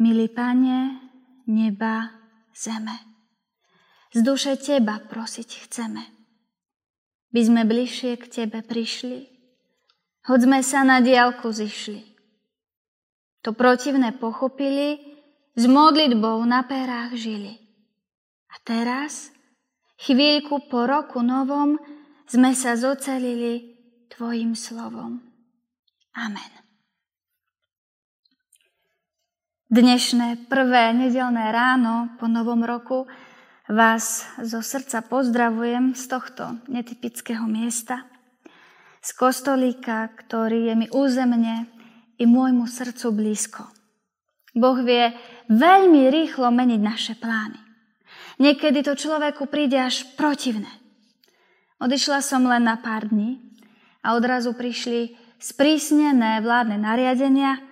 Milý Pane, neba, zeme, z duše Teba prosiť chceme. By sme bližšie k Tebe prišli, hoď sme sa na diálku zišli. To protivné pochopili, s modlitbou na perách žili. A teraz, chvíľku po roku novom, sme sa zocelili Tvojim slovom. Amen. Dnešné prvé nedelné ráno po novom roku vás zo srdca pozdravujem z tohto netypického miesta, z kostolíka, ktorý je mi územne i môjmu srdcu blízko. Boh vie veľmi rýchlo meniť naše plány. Niekedy to človeku príde až protivné. Odišla som len na pár dní a odrazu prišli sprísnené vládne nariadenia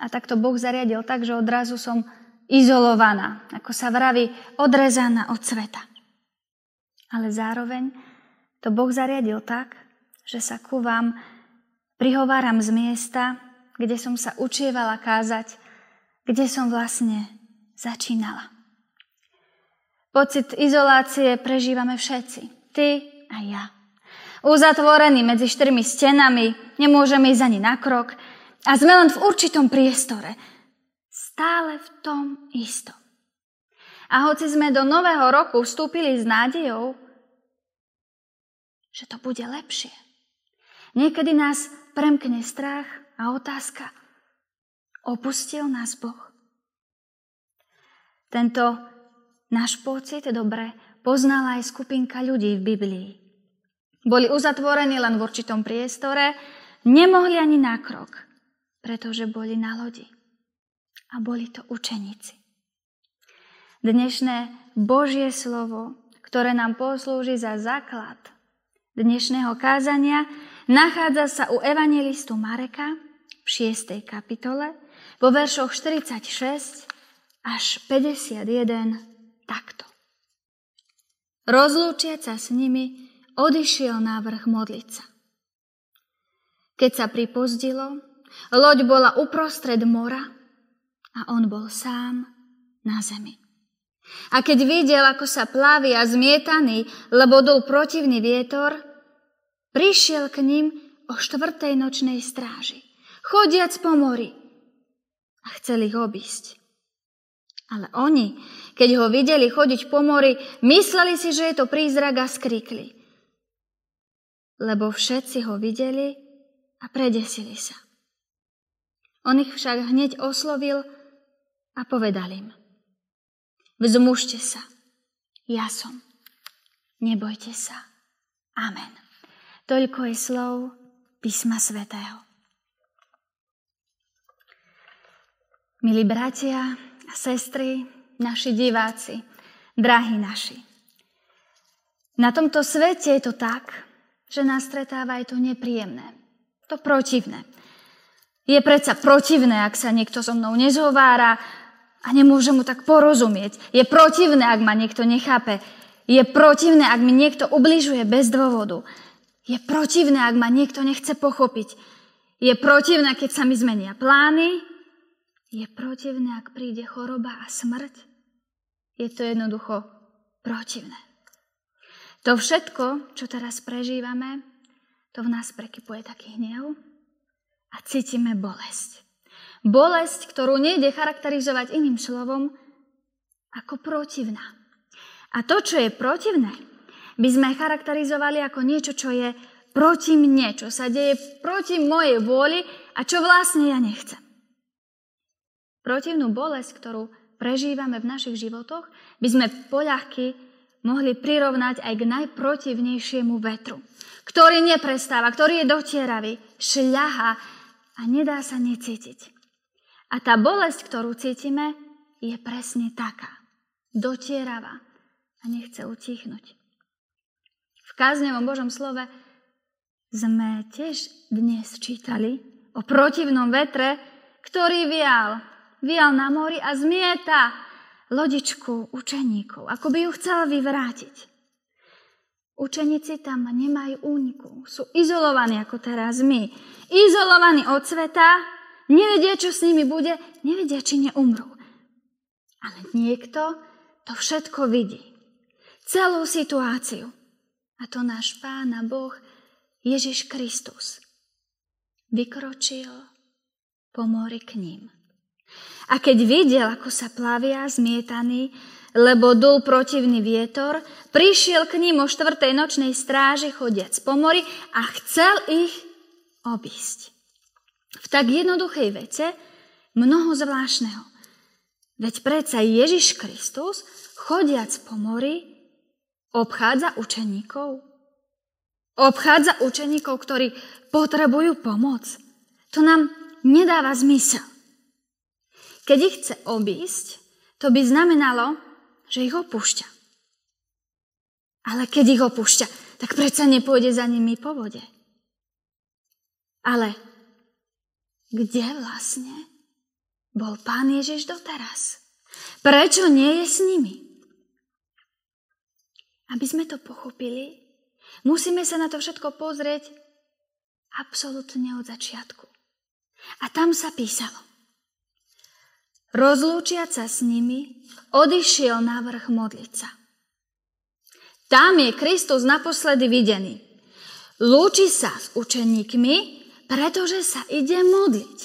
a takto Boh zariadil tak, že odrazu som izolovaná, ako sa vraví, odrezaná od sveta. Ale zároveň to Boh zariadil tak, že sa ku vám prihováram z miesta, kde som sa učievala kázať, kde som vlastne začínala. Pocit izolácie prežívame všetci. Ty a ja. Uzatvorený medzi štyrmi stenami, nemôžeme ísť ani na krok, a sme len v určitom priestore. Stále v tom istom. A hoci sme do nového roku vstúpili s nádejou, že to bude lepšie. Niekedy nás premkne strach a otázka. Opustil nás Boh? Tento náš pocit dobre poznala aj skupinka ľudí v Biblii. Boli uzatvorení len v určitom priestore, nemohli ani na krok pretože boli na lodi. A boli to učeníci. Dnešné Božie slovo, ktoré nám poslúži za základ dnešného kázania, nachádza sa u evangelistu Mareka v 6. kapitole vo veršoch 46 až 51 takto. Rozlúčiať sa s nimi, odišiel návrh modliť sa. Keď sa pripozdilo, Loď bola uprostred mora a on bol sám na zemi. A keď videl, ako sa plavia zmietaný, lebo dol protivný vietor, prišiel k ním o štvrtej nočnej stráži, chodiac po mori a chceli ich obísť. Ale oni, keď ho videli chodiť po mori, mysleli si, že je to prízrak a skrikli. Lebo všetci ho videli a predesili sa. On ich však hneď oslovil a povedal im. Vzmužte sa, ja som. Nebojte sa. Amen. Toľko je slov písma svätého. Milí bratia a sestry, naši diváci, drahí naši. Na tomto svete je to tak, že nás stretáva aj to nepríjemné, to protivné. Je predsa protivné, ak sa niekto so mnou nezhovára a nemôže mu tak porozumieť. Je protivné, ak ma niekto nechápe. Je protivné, ak mi niekto ubližuje bez dôvodu. Je protivné, ak ma niekto nechce pochopiť. Je protivné, keď sa mi zmenia plány. Je protivné, ak príde choroba a smrť. Je to jednoducho protivné. To všetko, čo teraz prežívame, to v nás prekypuje taký hnev, a cítime bolesť. Bolesť, ktorú nejde charakterizovať iným slovom ako protivná. A to, čo je protivné, by sme charakterizovali ako niečo, čo je proti mne, čo sa deje proti mojej vôli a čo vlastne ja nechcem. Protivnú bolesť, ktorú prežívame v našich životoch, by sme poľahky mohli prirovnať aj k najprotivnejšiemu vetru, ktorý neprestáva, ktorý je dotieravý, šľaha a nedá sa necítiť. A tá bolesť, ktorú cítime, je presne taká. Dotierava a nechce utichnúť. V káznevom Božom slove sme tiež dnes čítali o protivnom vetre, ktorý vial. Vial na mori a zmieta lodičku učeníkov, ako by ju chcel vyvrátiť. Učeníci tam nemajú úniku, sú izolovaní ako teraz my izolovaní od sveta, nevedia, čo s nimi bude, nevedia, či neumrú. Ale niekto to všetko vidí. Celú situáciu. A to náš Pán a Boh Ježiš Kristus vykročil po mori k ním. A keď videl, ako sa plavia zmietaní, lebo dul protivný vietor, prišiel k ním o štvrtej nočnej stráži chodiac po mori a chcel ich obísť. V tak jednoduchej vece mnoho zvláštneho. Veď predsa Ježiš Kristus, chodiac po mori, obchádza učeníkov. Obchádza učeníkov, ktorí potrebujú pomoc. To nám nedáva zmysel. Keď ich chce obísť, to by znamenalo, že ich opúšťa. Ale keď ich opúšťa, tak predsa nepôjde za nimi po vode. Ale kde vlastne bol pán Ježiš doteraz? Prečo nie je s nimi? Aby sme to pochopili, musíme sa na to všetko pozrieť absolútne od začiatku. A tam sa písalo. Rozlúčiať sa s nimi, odišiel na vrch modliť sa. Tam je Kristus naposledy videný. Lúči sa s učeníkmi pretože sa ide modliť.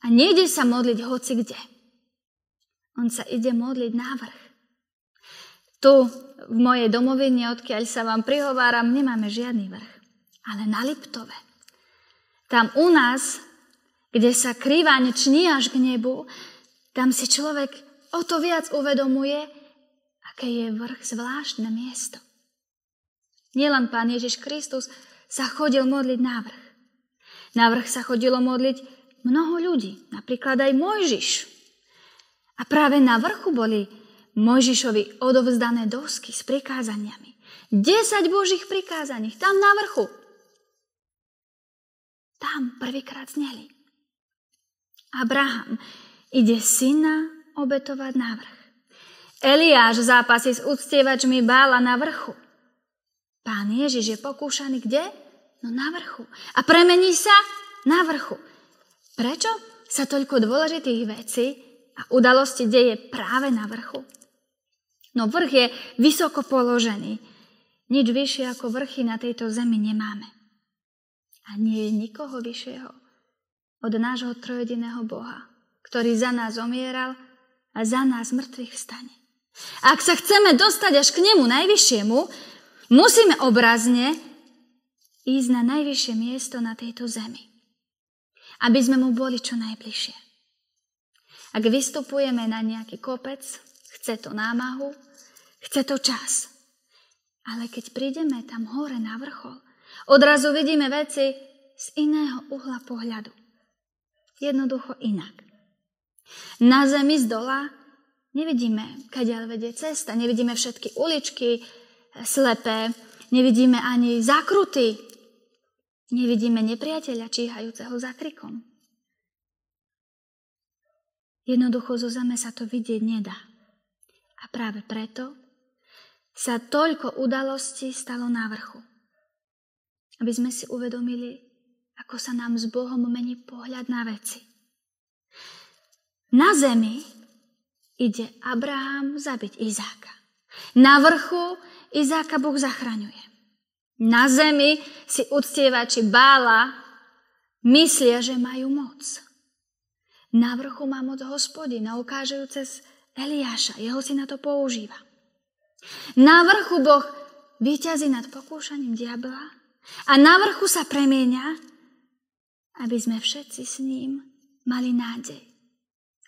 A nejde sa modliť hoci kde. On sa ide modliť na vrch. Tu v mojej domovine, odkiaľ sa vám prihováram, nemáme žiadny vrch. Ale na Liptove. Tam u nás, kde sa krývaň ční až k nebu, tam si človek o to viac uvedomuje, aké je vrch zvláštne miesto. Nielen Pán Ježiš Kristus sa chodil modliť na vrch. Na vrch sa chodilo modliť mnoho ľudí, napríklad aj Mojžiš. A práve na vrchu boli Mojžišovi odovzdané dosky s prikázaniami. 10 Božích prikázaní, tam na vrchu. Tam prvýkrát zneli. Abraham ide syna obetovať na vrch. Eliáš zápasí s uctievačmi bála na vrchu. Pán Ježiš je pokúšaný kde? No na vrchu. A premení sa na vrchu. Prečo sa toľko dôležitých vecí a udalosti deje práve na vrchu? No vrch je vysoko položený. Nič vyššie ako vrchy na tejto zemi nemáme. A nie je nikoho vyššieho od nášho trojediného Boha, ktorý za nás omieral a za nás mŕtvych vstane. Ak sa chceme dostať až k nemu najvyššiemu, musíme obrazne ísť na najvyššie miesto na tejto zemi. Aby sme mu boli čo najbližšie. Ak vystupujeme na nejaký kopec, chce to námahu, chce to čas. Ale keď prídeme tam hore na vrchol, odrazu vidíme veci z iného uhla pohľadu. Jednoducho inak. Na zemi z dola nevidíme, kadiaľ vedie cesta, nevidíme všetky uličky slepé, nevidíme ani zakruty, Nevidíme nepriateľa číhajúceho za krikom. Jednoducho zo zeme sa to vidieť nedá. A práve preto sa toľko udalostí stalo na vrchu. Aby sme si uvedomili, ako sa nám s Bohom mení pohľad na veci. Na zemi ide Abraham zabiť Izáka. Na vrchu Izáka Boh zachraňuje. Na zemi si uctievači bála myslia, že majú moc. Na vrchu má moc hospodina, ukážajú cez Eliáša. Jeho si na to používa. Na vrchu Boh vyťazí nad pokúšaním diabla a na vrchu sa premieňa, aby sme všetci s ním mali nádej.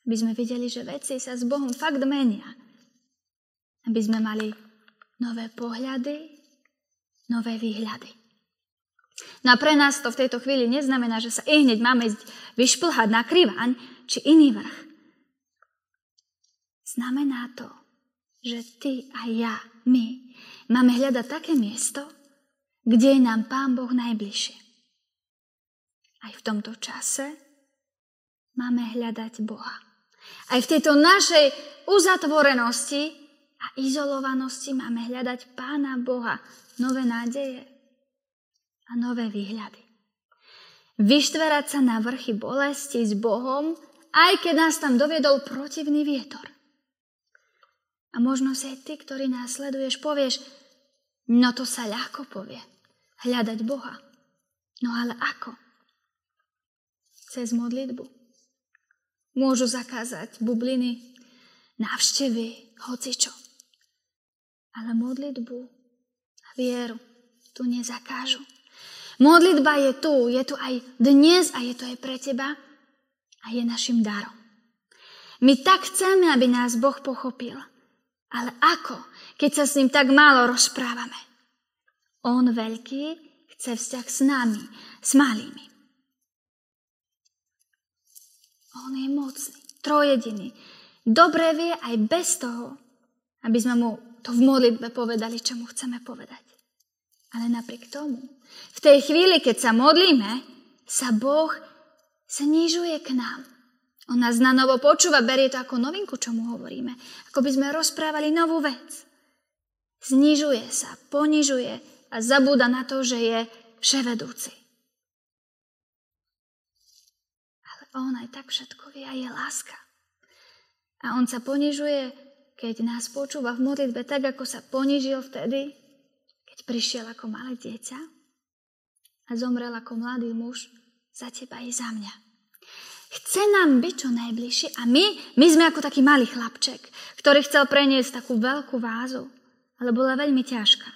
Aby sme videli, že veci sa s Bohom fakt menia. Aby sme mali nové pohľady, nové výhľady. No a pre nás to v tejto chvíli neznamená, že sa i hneď máme vyšplhať na krivaň či iný vrch. Znamená to, že ty a ja, my, máme hľadať také miesto, kde je nám Pán Boh najbližšie. Aj v tomto čase máme hľadať Boha. Aj v tejto našej uzatvorenosti a izolovanosti máme hľadať Pána Boha, nové nádeje a nové výhľady. Vyštverať sa na vrchy bolesti s Bohom, aj keď nás tam doviedol protivný vietor. A možno si aj ty, ktorý nás sleduješ, povieš, no to sa ľahko povie. Hľadať Boha. No ale ako? Cez modlitbu. Môžu zakázať bubliny, návštevy, hocičo. Ale modlitbu a vieru tu nezakážu. Modlitba je tu, je tu aj dnes a je to aj pre teba a je našim darom. My tak chceme, aby nás Boh pochopil. Ale ako, keď sa s ním tak málo rozprávame? On veľký chce vzťah s nami, s malými. On je mocný, trojediný. Dobre vie aj bez toho, aby sme mu to v modlitbe povedali, čo mu chceme povedať. Ale napriek tomu, v tej chvíli, keď sa modlíme, sa Boh znižuje k nám. On nás na novo počúva, berie to ako novinku, čo mu hovoríme. Ako by sme rozprávali novú vec. Znižuje sa, ponižuje a zabúda na to, že je vševedúci. Ale on aj tak všetko vie a je láska. A on sa ponižuje, keď nás počúva v modlitbe tak, ako sa ponižil vtedy, keď prišiel ako malé dieťa a zomrel ako mladý muž za teba i za mňa. Chce nám byť čo najbližšie a my, my sme ako taký malý chlapček, ktorý chcel preniesť takú veľkú vázu, ale bola veľmi ťažká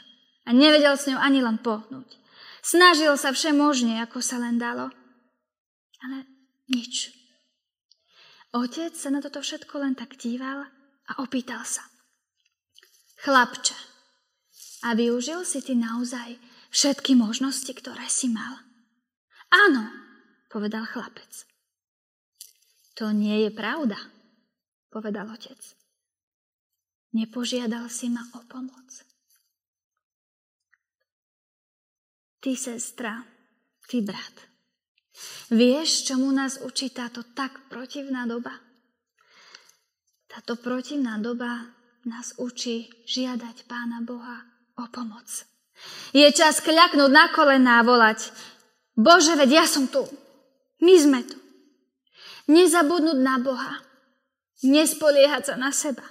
a nevedel s ňou ani len pohnúť. Snažil sa všemožne, ako sa len dalo, ale nič. Otec sa na toto všetko len tak díval a opýtal sa. Chlapče, a využil si ty naozaj všetky možnosti, ktoré si mal? Áno, povedal chlapec. To nie je pravda, povedal otec. Nepožiadal si ma o pomoc. Ty, sestra, ty, brat. Vieš, čomu nás učí táto tak protivná doba? Táto protivná doba nás učí žiadať Pána Boha o pomoc. Je čas kľaknúť na kolená a volať Bože, veď ja som tu. My sme tu. Nezabudnúť na Boha. Nespoliehať sa na seba.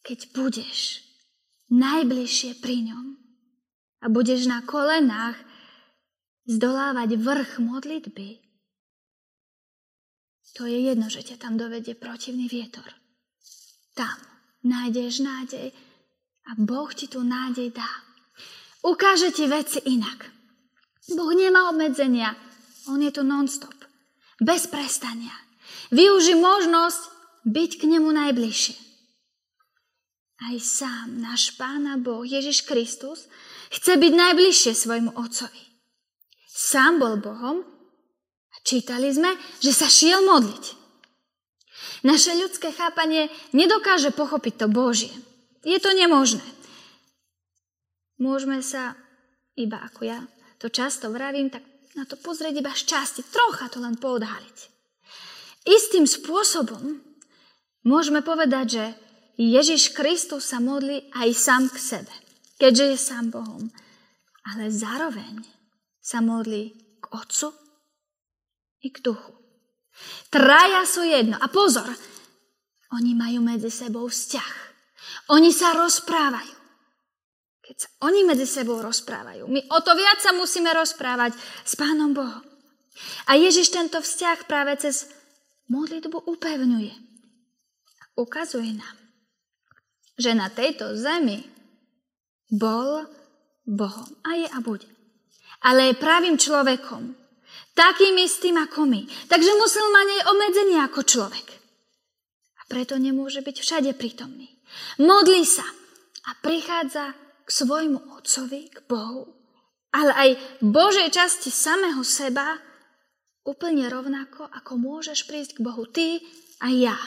Keď budeš najbližšie pri ňom a budeš na kolenách zdolávať vrch modlitby, to je jedno, že ťa tam dovedie protivný vietor. Tam nájdeš nádej a Boh ti tú nádej dá. Ukáže ti veci inak. Boh nemá obmedzenia. On je tu non-stop bez prestania. Využi možnosť byť k nemu najbližšie. Aj sám náš Pána Boh Ježiš Kristus chce byť najbližšie svojmu Otcovi. Sám bol Bohom a čítali sme, že sa šiel modliť. Naše ľudské chápanie nedokáže pochopiť to Božie. Je to nemožné. Môžeme sa, iba ako ja to často vravím, tak na to pozrieť iba z časti, trocha to len poodhaliť. Istým spôsobom môžeme povedať, že Ježiš Kristus sa modlí aj sám k sebe, keďže je sám Bohom. Ale zároveň sa modlí k Otcu i k Duchu. Traja sú jedno. A pozor, oni majú medzi sebou vzťah. Oni sa rozprávajú. Keď sa oni medzi sebou rozprávajú, my o to viac sa musíme rozprávať s Pánom Bohom. A Ježiš tento vzťah práve cez modlitbu upevňuje. A ukazuje nám, že na tejto zemi bol Bohom. A je a bude. Ale je pravým človekom. Takým istým ako my. Takže musel mať aj obmedzenie ako človek. A preto nemôže byť všade prítomný. Modlí sa a prichádza k svojmu Otcovi, k Bohu, ale aj Božej časti samého seba úplne rovnako, ako môžeš prísť k Bohu ty a ja.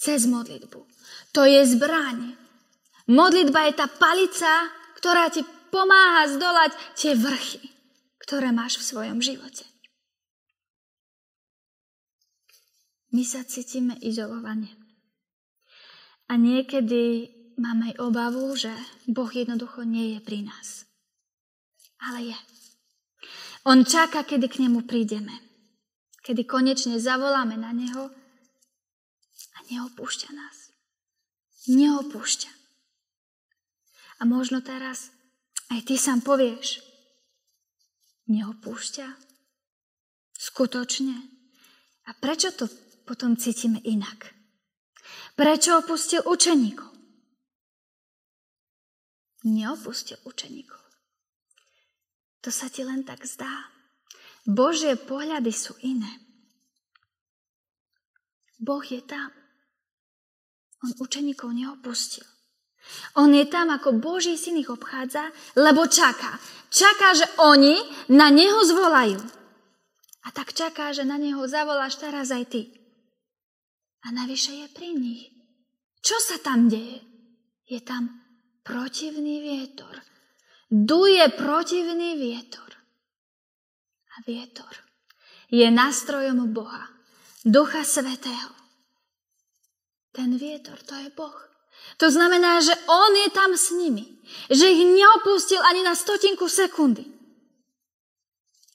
Cez modlitbu. To je zbraň. Modlitba je tá palica, ktorá ti pomáha zdolať tie vrchy, ktoré máš v svojom živote. My sa cítime izolovane. A niekedy mám aj obavu, že Boh jednoducho nie je pri nás. Ale je. On čaká, kedy k nemu prídeme. Kedy konečne zavoláme na neho a neopúšťa nás. neopúšťa. A možno teraz aj ty sám povieš, neopúšťa? Skutočne? A prečo to potom cítime inak? Prečo opustil učeníkov? Neopustil učeníkov. To sa ti len tak zdá. Božie pohľady sú iné. Boh je tam. On učeníkov neopustil. On je tam, ako Boží syn ich obchádza, lebo čaká. Čaká, že oni na neho zvolajú. A tak čaká, že na neho zavoláš teraz aj ty. A navyše je pri nich. Čo sa tam deje? Je tam protivný vietor. Duje protivný vietor. A vietor je nástrojom Boha, Ducha Svetého. Ten vietor, to je Boh. To znamená, že On je tam s nimi. Že ich neopustil ani na stotinku sekundy.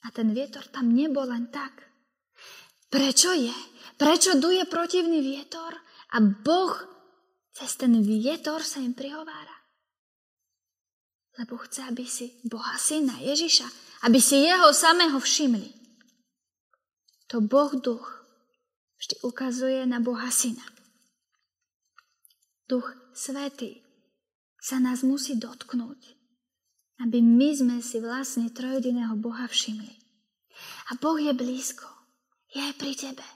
A ten vietor tam nebol len tak. Prečo je? Prečo duje protivný vietor? A Boh cez ten vietor sa im prihovára. Lebo chce, aby si Boha Syna Ježiša aby si jeho samého všimli. To Boh duch vždy ukazuje na Boha Syna. Duch Svetý sa nás musí dotknúť, aby my sme si vlastne trojediného Boha všimli. A Boh je blízko. Je aj pri tebe.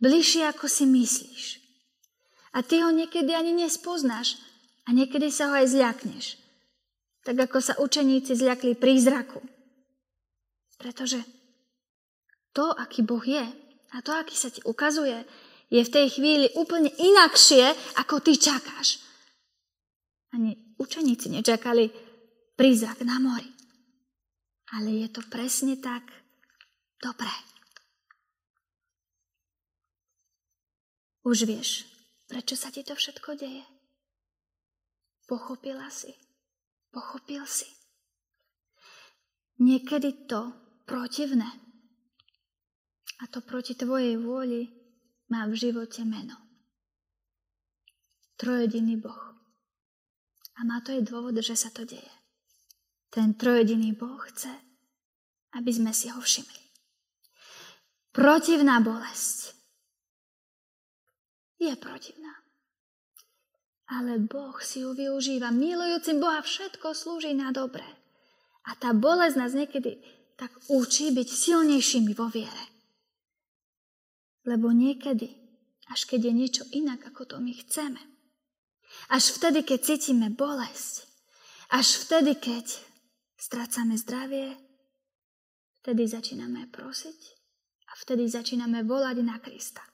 Bližšie, ako si myslíš. A ty ho niekedy ani nespoznáš a niekedy sa ho aj zľakneš. Tak ako sa učeníci zľakli prízraku. Pretože to, aký Boh je a to, aký sa ti ukazuje, je v tej chvíli úplne inakšie, ako ty čakáš. Ani učeníci nečakali prízrak na mori. Ale je to presne tak dobré. Už vieš, prečo sa ti to všetko deje? Pochopila si. Pochopil si. Niekedy to, protivné. A to proti tvojej vôli má v živote meno. Trojediný Boh. A má to aj dôvod, že sa to deje. Ten trojediný Boh chce, aby sme si ho všimli. Protivná bolesť je protivná. Ale Boh si ju využíva. Milujúcim Boha všetko slúži na dobré. A tá bolesť nás niekedy tak učí byť silnejšími vo viere. Lebo niekedy, až keď je niečo inak, ako to my chceme, až vtedy, keď cítime bolesť, až vtedy, keď strácame zdravie, vtedy začíname prosiť a vtedy začíname volať na Krista.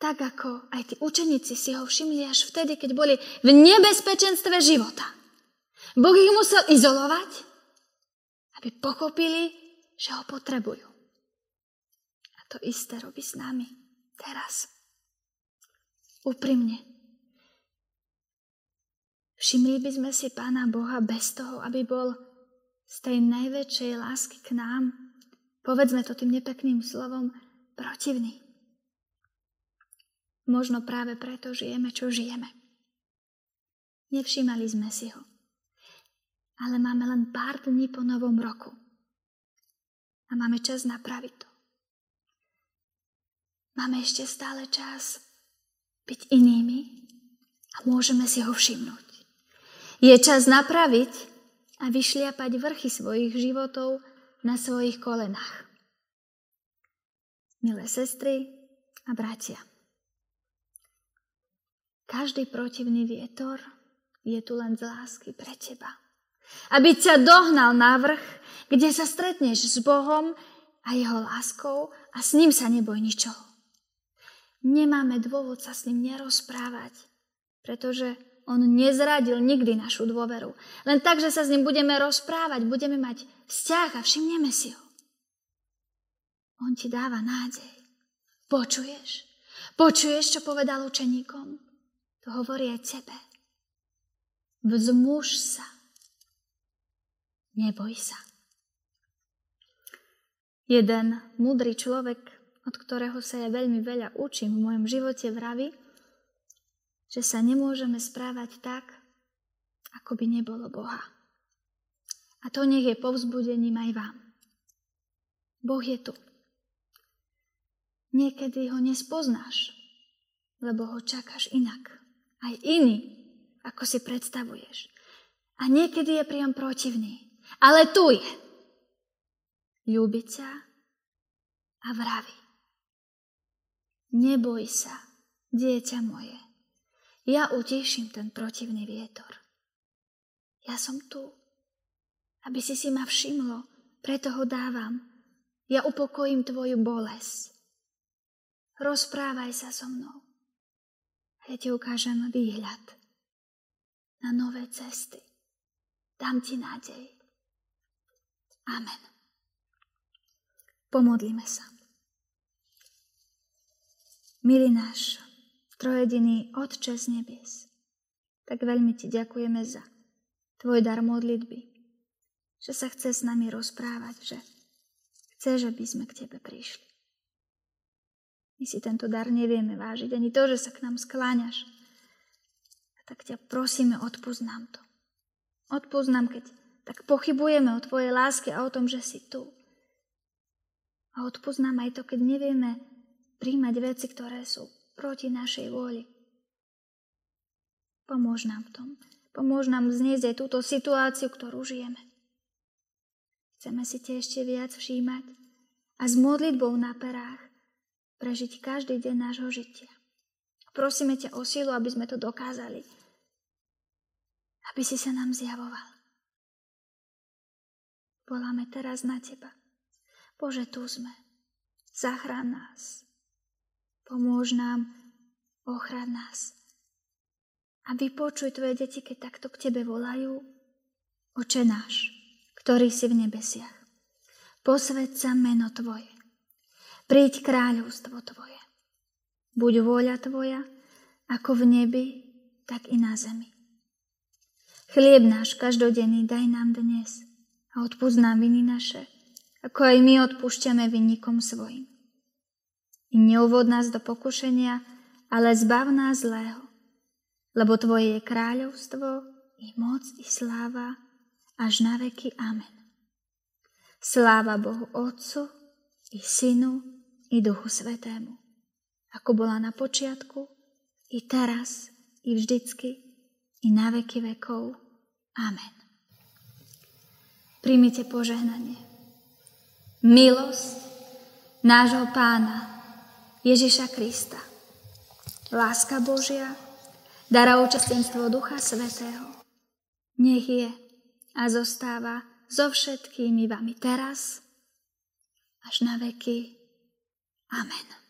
Tak ako aj tí učeníci si ho všimli až vtedy, keď boli v nebezpečenstve života. Boh ich musel izolovať, aby pochopili, že ho potrebujú. To isté robí s nami teraz. Úprimne. Všimli by sme si Pána Boha bez toho, aby bol z tej najväčšej lásky k nám, povedzme to tým nepekným slovom, protivný. Možno práve preto žijeme, čo žijeme. Nevšímali sme si ho ale máme len pár dní po novom roku. A máme čas napraviť to. Máme ešte stále čas byť inými a môžeme si ho všimnúť. Je čas napraviť a vyšliapať vrchy svojich životov na svojich kolenách. Milé sestry a bratia, každý protivný vietor je tu len z lásky pre teba aby ťa dohnal na vrch, kde sa stretneš s Bohom a jeho láskou a s ním sa neboj ničoho. Nemáme dôvod sa s ním nerozprávať, pretože on nezradil nikdy našu dôveru. Len tak, že sa s ním budeme rozprávať, budeme mať vzťah a všimneme si ho. On ti dáva nádej. Počuješ? Počuješ, čo povedal učeníkom? To hovorí aj tebe. Vzmuž sa neboj sa. Jeden múdry človek, od ktorého sa ja veľmi veľa učím v mojom živote, vraví, že sa nemôžeme správať tak, ako by nebolo Boha. A to nech je povzbudením aj vám. Boh je tu. Niekedy ho nespoznáš, lebo ho čakáš inak. Aj iný, ako si predstavuješ. A niekedy je priam protivný. Ale tu je. Ľúbi ťa a vraví. Neboj sa, dieťa moje. Ja uteším ten protivný vietor. Ja som tu, aby si si ma všimlo, preto ho dávam. Ja upokojím tvoju bolesť. Rozprávaj sa so mnou. Ja ti ukážem výhľad na nové cesty. Dám ti nádej. Amen. Pomodlíme sa. Milý náš, trojediný Otče z nebies, tak veľmi Ti ďakujeme za Tvoj dar modlitby, že sa chce s nami rozprávať, že chce, aby sme k Tebe prišli. My si tento dar nevieme vážiť, ani to, že sa k nám skláňaš. A tak ťa prosíme, odpúsť nám to. Odpúsť nám, keď tak pochybujeme o Tvojej láske a o tom, že si tu. A odpúsť nám aj to, keď nevieme príjmať veci, ktoré sú proti našej vôli. Pomôž nám v tom. Pomôž nám znieť aj túto situáciu, ktorú žijeme. Chceme si tie ešte viac všímať a s modlitbou na perách prežiť každý deň nášho žitia. Prosíme ťa o silu, aby sme to dokázali. Aby si sa nám zjavoval. Voláme teraz na teba. Bože, tu sme. Zachrán nás. Pomôž nám, ochrán nás. A vypočuj tvoje deti, keď takto k tebe volajú. Oče náš, ktorý si v nebesiach, posved sa meno tvoje. Príď kráľovstvo tvoje. Buď vôľa tvoja, ako v nebi, tak i na zemi. Chlieb náš každodenný daj nám dnes a odpúsť nám viny naše, ako aj my odpúšťame vinníkom svojim neuvod nás do pokušenia, ale zbav nás zlého. Lebo Tvoje je kráľovstvo, i moc, i sláva, až na veky. Amen. Sláva Bohu Otcu, i Synu, i Duchu Svetému, ako bola na počiatku, i teraz, i vždycky, i na veky vekov. Amen. Príjmite požehnanie. Milosť nášho pána Ježiša Krista. Láska Božia, dara účastenstvo Ducha Svetého, nech je a zostáva so všetkými vami teraz až na veky. Amen.